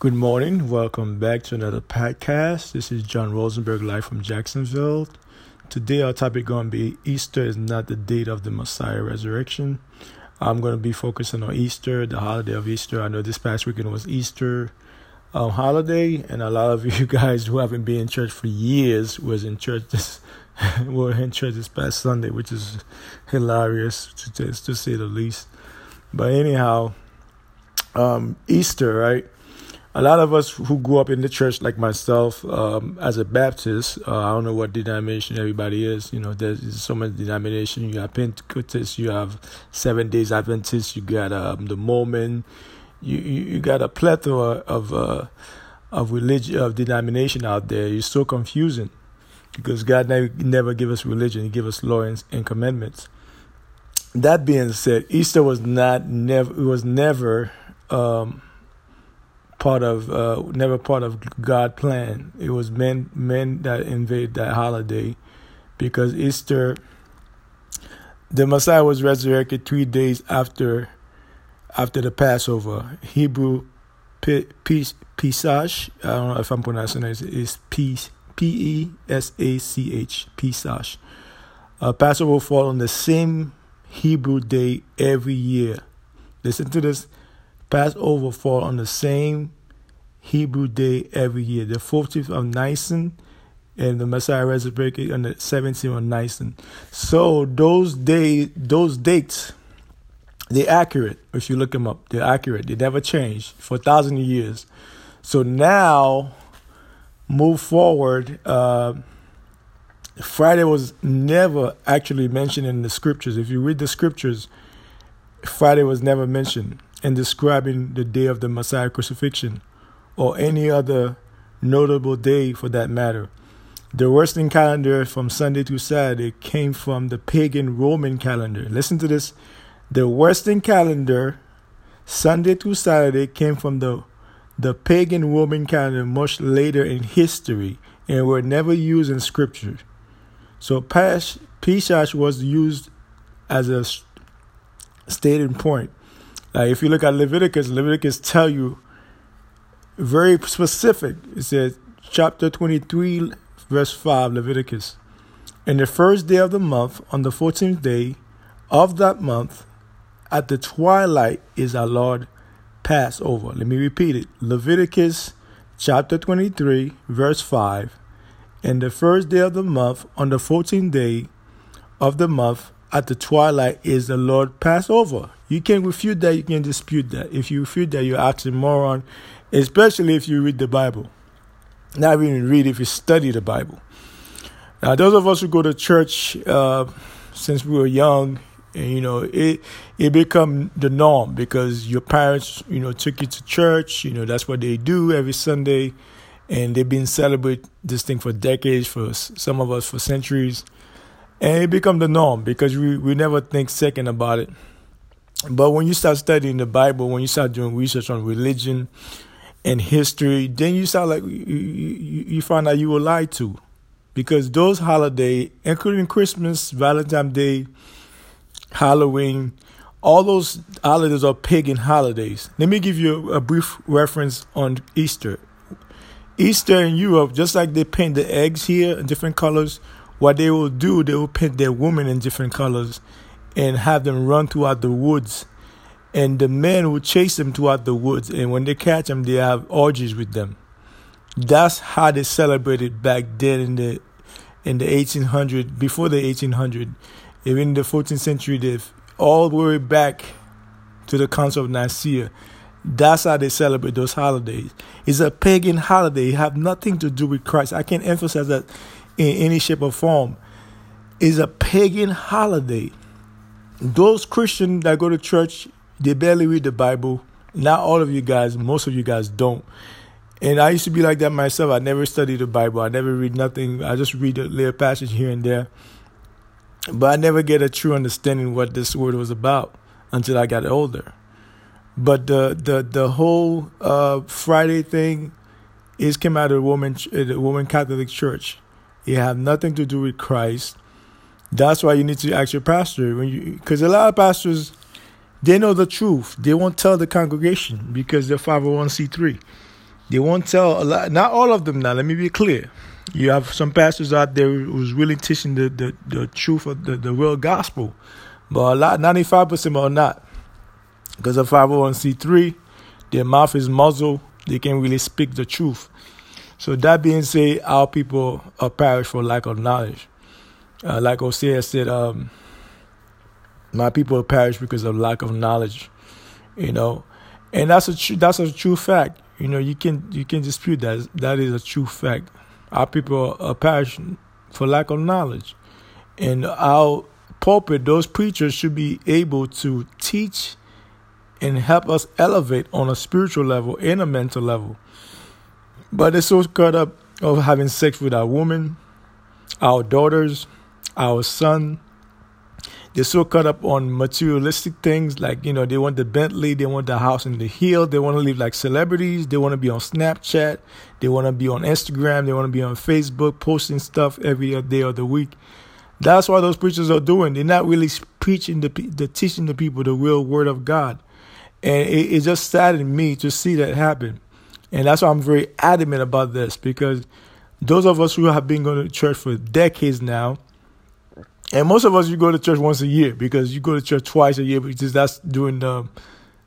Good morning. Welcome back to another podcast. This is John Rosenberg live from Jacksonville. Today our topic going to be Easter is not the date of the Messiah resurrection. I'm going to be focusing on Easter, the holiday of Easter. I know this past weekend was Easter um, holiday, and a lot of you guys who haven't been in church for years was in church this were in church this past Sunday, which is hilarious to, to, to say the least. But anyhow, um, Easter, right? A lot of us who grew up in the church, like myself, um, as a Baptist, uh, I don't know what denomination everybody is. You know, there's so many denominations. You have Pentecost, you have Seven Days Adventists, you got um, the Mormon, you, you, you got a plethora of uh, of religion of denomination out there. It's so confusing because God never never give us religion; He give us law and, and commandments. That being said, Easter was not never it was never. Um, part of uh, never part of God plan. It was men men that invade that holiday because Easter the Messiah was resurrected 3 days after after the Passover. Hebrew Pesach, I don't know if I'm pronouncing it, is P E S A C H, Pesach. Uh, Passover fall on the same Hebrew day every year. Listen to this. Passover fall on the same Hebrew day every year. The 14th of Nisan and the Messiah resurrected on the 17th of Nisan. So those days, those dates, they're accurate. If you look them up, they're accurate. They never change for a thousand years. So now, move forward. Uh, Friday was never actually mentioned in the scriptures. If you read the scriptures, Friday was never mentioned in describing the day of the Messiah crucifixion or any other notable day for that matter. The Western calendar from Sunday to Saturday came from the pagan Roman calendar. Listen to this. The Western calendar, Sunday to Saturday, came from the, the pagan Roman calendar much later in history and were never used in scripture. So Pesach was used as a stated point. Like if you look at Leviticus, Leviticus tell you very specific. It says, chapter 23, verse 5, Leviticus. In the first day of the month, on the 14th day of that month, at the twilight is our Lord Passover. Let me repeat it. Leviticus chapter 23, verse 5. In the first day of the month, on the 14th day of the month, at the twilight is the Lord Passover. You can refute that, you can dispute that. If you refute that, you're oxymoron especially if you read the Bible. Not even read if you study the Bible. Now, those of us who go to church uh, since we were young, and, you know, it it become the norm because your parents, you know, took you to church. You know, that's what they do every Sunday, and they've been celebrate this thing for decades, for some of us for centuries, and it become the norm because we we never think second about it. But when you start studying the Bible, when you start doing research on religion, and history, then you sound like you, you, you find out you were lied to. Because those holidays, including Christmas, Valentine's Day, Halloween, all those holidays are pagan holidays. Let me give you a brief reference on Easter. Easter in Europe, just like they paint the eggs here in different colors, what they will do, they will paint their women in different colors and have them run throughout the woods. And the men will chase them throughout the woods. And when they catch them they have orgies with them. That's how they celebrated back then in the in the 1800 before the 1800 even in the 14th century they've all the way back to the council of nicaea. That's how they celebrate those holidays. It's a pagan holiday. It have nothing to do with christ. I can't emphasize that in any shape or form is a pagan holiday those christians that go to church they barely read the Bible. Not all of you guys, most of you guys don't. And I used to be like that myself. I never studied the Bible. I never read nothing. I just read a little passage here and there. But I never get a true understanding what this word was about until I got older. But the the the whole uh, Friday thing is came out of the woman the Roman Catholic Church. It have nothing to do with Christ. That's why you need to ask your pastor when you because a lot of pastors they know the truth. They won't tell the congregation because they're 501c3. They won't tell a lot. Not all of them. Now, let me be clear. You have some pastors out there who's really teaching the, the, the truth of the, the real gospel, but a lot, ninety five percent are not, because of 501c3, their mouth is muzzled. They can't really speak the truth. So that being said, our people are perished for lack of knowledge. Uh, like Hosea said, um, my people perish because of lack of knowledge. You know, and that's a true that's a true fact. You know, you can you can dispute that. That is a true fact. Our people are perishing for lack of knowledge, and our pulpit, those preachers should be able to teach and help us elevate on a spiritual level and a mental level. But they're so caught up of having sex with our women, our daughters, our son, they're so caught up on materialistic things like you know they want the bentley they want the house in the hill they want to live like celebrities they want to be on snapchat they want to be on instagram they want to be on facebook posting stuff every day of the week. That's what those preachers are doing. They're not really preaching the, the teaching the people the real word of god. And it, it just saddened me to see that happen and that's why i'm very adamant about this because those of us who have been going to church for decades now and most of us, you go to church once a year because you go to church twice a year because that's during the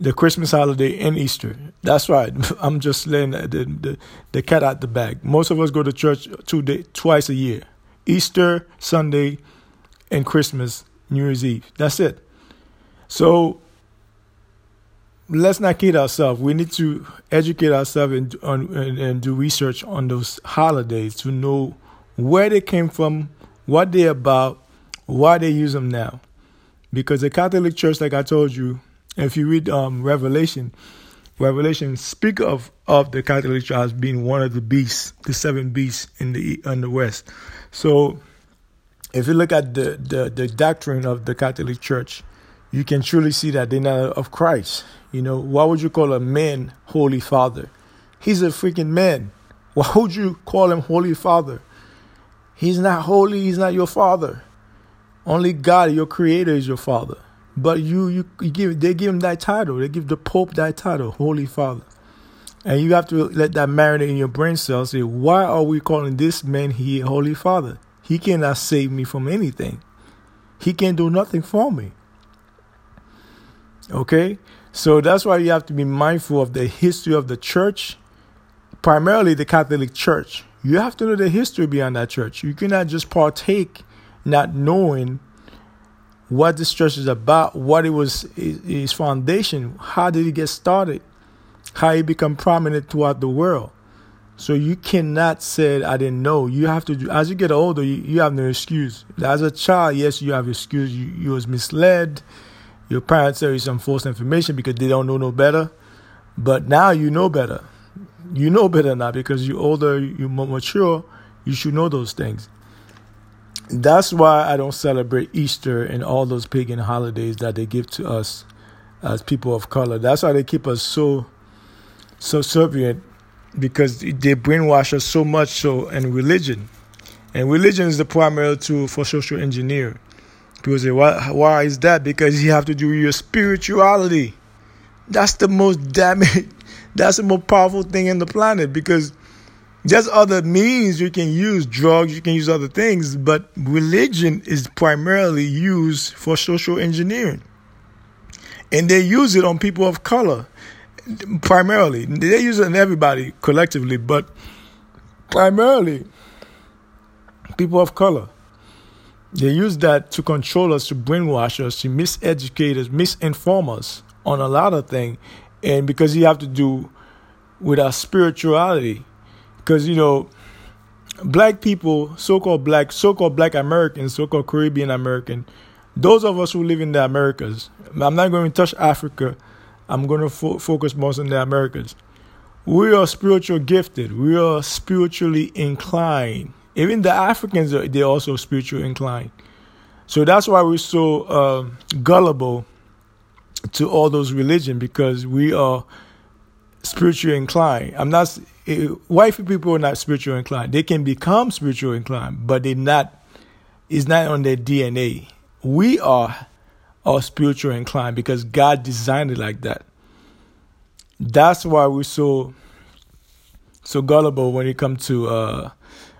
the Christmas holiday and Easter. That's right. I'm just letting the, the, the cat out the bag. Most of us go to church two day, twice a year Easter, Sunday, and Christmas, New Year's Eve. That's it. So let's not kid ourselves. We need to educate ourselves and, and, and do research on those holidays to know where they came from, what they're about, why they use them now. Because the Catholic Church, like I told you, if you read um, Revelation, Revelation speak of, of the Catholic Church as being one of the beasts, the seven beasts in the in the West. So if you look at the, the, the doctrine of the Catholic Church, you can truly see that they're not of Christ. You know, why would you call a man Holy Father? He's a freaking man. Why would you call him Holy Father? He's not holy, he's not your father. Only God, your creator, is your father. But you, you, you give they give him that title. They give the Pope that title, Holy Father. And you have to let that marinate in your brain cells. Say, why are we calling this man here Holy Father? He cannot save me from anything. He can do nothing for me. Okay? So that's why you have to be mindful of the history of the church, primarily the Catholic Church. You have to know the history behind that church. You cannot just partake not knowing what this church is about, what it was its foundation, how did it get started, how it become prominent throughout the world. So you cannot say I didn't know. You have to. As you get older, you, you have no excuse. As a child, yes, you have excuse. You, you was misled. Your parents tell you some false information because they don't know no better. But now you know better. You know better now because you're older, you're more mature. You should know those things. That's why I don't celebrate Easter and all those pagan holidays that they give to us as people of color. That's why they keep us so subservient because they brainwash us so much so in religion. And religion is the primary tool for social engineering. People say, why, why is that? Because you have to do your spirituality. That's the most damage. That's the most powerful thing in the planet because there's other means you can use drugs, you can use other things, but religion is primarily used for social engineering. And they use it on people of color primarily. They use it on everybody collectively, but primarily people of color. They use that to control us, to brainwash us, to miseducate us, misinform us on a lot of things. And because you have to do with our spirituality. Because you know black people so-called black so-called black americans so-called caribbean american those of us who live in the americas i'm not going to touch africa. I'm going to fo- focus most on the americas. We are spiritual gifted. We are spiritually inclined even the africans they're also spiritual inclined so that's why we're so uh, gullible to all those religion because we are spiritually inclined. I'm not it, white people are not spiritually inclined. They can become spiritually inclined, but they're not. It's not on their DNA. We are are spiritually inclined because God designed it like that. That's why we're so so gullible when it comes to uh,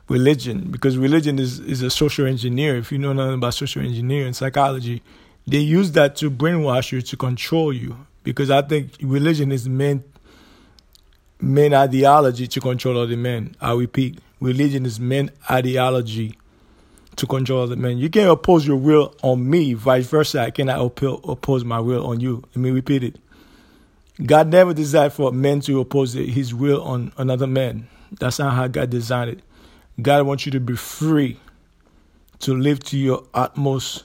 religion because religion is, is a social engineer. If you know nothing about social engineering and psychology, they use that to brainwash you to control you. Because I think religion is meant main ideology to control other men. I repeat, religion is main ideology to control other men. You can't oppose your will on me, vice versa. I cannot oppose my will on you. Let me repeat it. God never designed for men to oppose his will on another man. That's not how God designed it. God wants you to be free to live to your utmost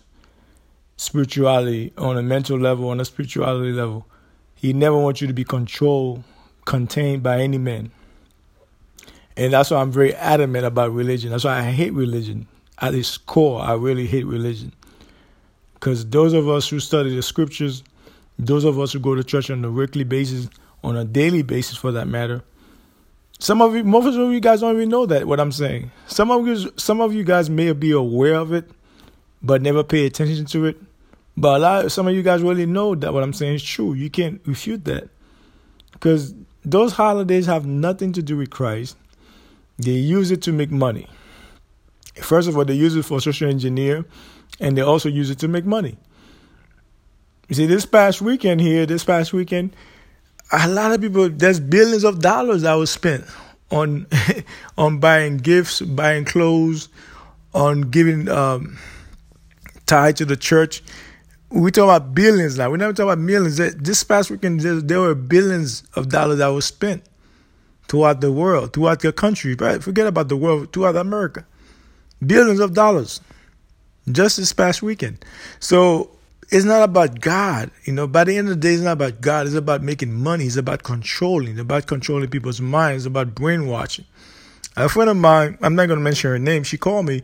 spirituality on a mental level, on a spirituality level. He never wants you to be controlled, contained by any man. And that's why I'm very adamant about religion. That's why I hate religion. At its core, I really hate religion. Because those of us who study the scriptures, those of us who go to church on a weekly basis, on a daily basis for that matter, some of you, most of you guys don't even know that what I'm saying. Some of you, some of you guys may be aware of it, but never pay attention to it. But a lot, some of you guys really know that what I'm saying is true. You can't refute that because those holidays have nothing to do with Christ. They use it to make money. First of all, they use it for social engineer, and they also use it to make money. You see, this past weekend here, this past weekend, a lot of people there's billions of dollars that was spent on on buying gifts, buying clothes, on giving um, tithe to the church. We talk about billions now. We never talk about millions. This past weekend, there were billions of dollars that was spent throughout the world, throughout the country. Right? Forget about the world, throughout America, billions of dollars just this past weekend. So it's not about God. You know, by the end of the day, it's not about God. It's about making money. It's about controlling. It's about controlling people's minds. It's about brainwashing. A friend of mine, I'm not going to mention her name, she called me.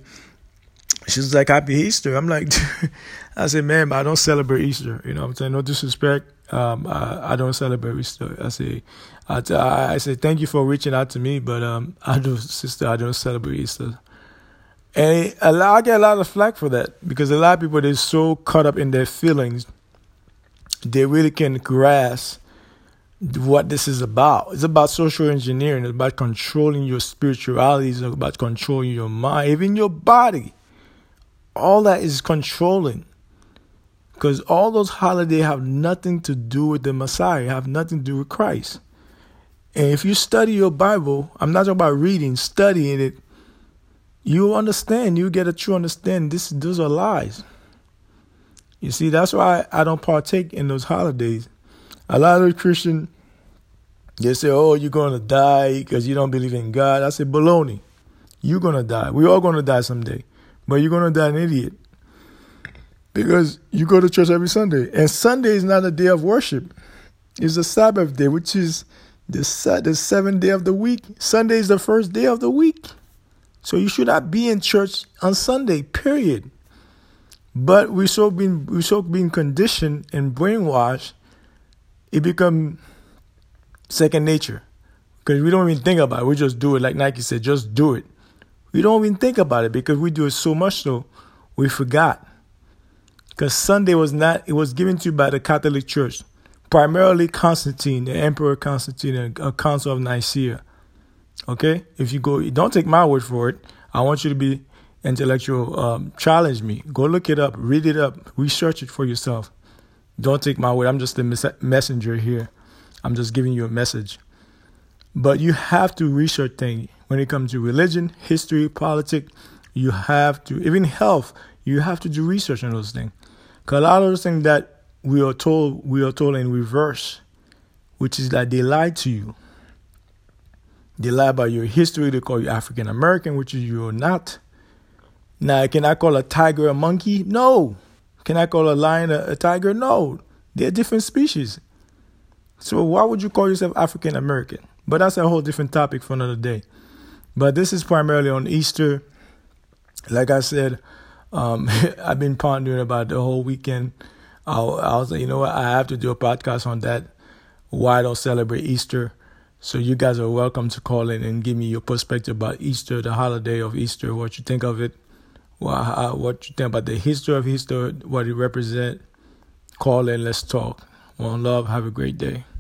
She's like, Happy Easter. I'm like, I said, man, I don't celebrate Easter. You know I'm saying? No disrespect. Um, I, I, don't celebrate Easter. I say, I, I, I say, thank you for reaching out to me, but um, I do, sister, I don't celebrate Easter. And I get a lot of flack for that because a lot of people they're so caught up in their feelings, they really can't grasp what this is about. It's about social engineering. It's about controlling your spirituality. It's about controlling your mind, even your body. All that is controlling. Because all those holidays have nothing to do with the Messiah, have nothing to do with Christ. And if you study your Bible, I'm not talking about reading, studying it, you understand, you get a true understanding. This those are lies. You see, that's why I don't partake in those holidays. A lot of Christians they say, "Oh, you're gonna die because you don't believe in God." I say, "Baloney! You're gonna die. We're all gonna die someday, but you're gonna die an idiot because you go to church every Sunday, and Sunday is not a day of worship. It's a Sabbath day, which is the the seventh day of the week. Sunday is the first day of the week. So you should not be in church on Sunday, period. But we so been we so being conditioned and brainwashed, it become second nature. Because we don't even think about it. We just do it like Nike said, just do it. We don't even think about it because we do it so much so we forgot. Because Sunday was not it was given to you by the Catholic Church. Primarily Constantine, the Emperor Constantine, a uh, council of Nicaea. Okay, if you go, don't take my word for it. I want you to be intellectual. Um, challenge me. Go look it up, read it up, research it for yourself. Don't take my word. I'm just a messenger here. I'm just giving you a message. But you have to research things when it comes to religion, history, politics. You have to, even health, you have to do research on those things. Because a lot of those things that we are told, we are told in reverse, which is that they lie to you. They lie about your history. They call you African American, which is you're not. Now, can I call a tiger a monkey? No. Can I call a lion a, a tiger? No. They're different species. So why would you call yourself African American? But that's a whole different topic for another day. But this is primarily on Easter. Like I said, um, I've been pondering about the whole weekend. I, I was like, you know what? I have to do a podcast on that. Why I don't celebrate Easter. So you guys are welcome to call in and give me your perspective about Easter, the holiday of Easter, what you think of it, what, you think about the history of Easter, what it represents. Call in, let's talk. One love, have a great day.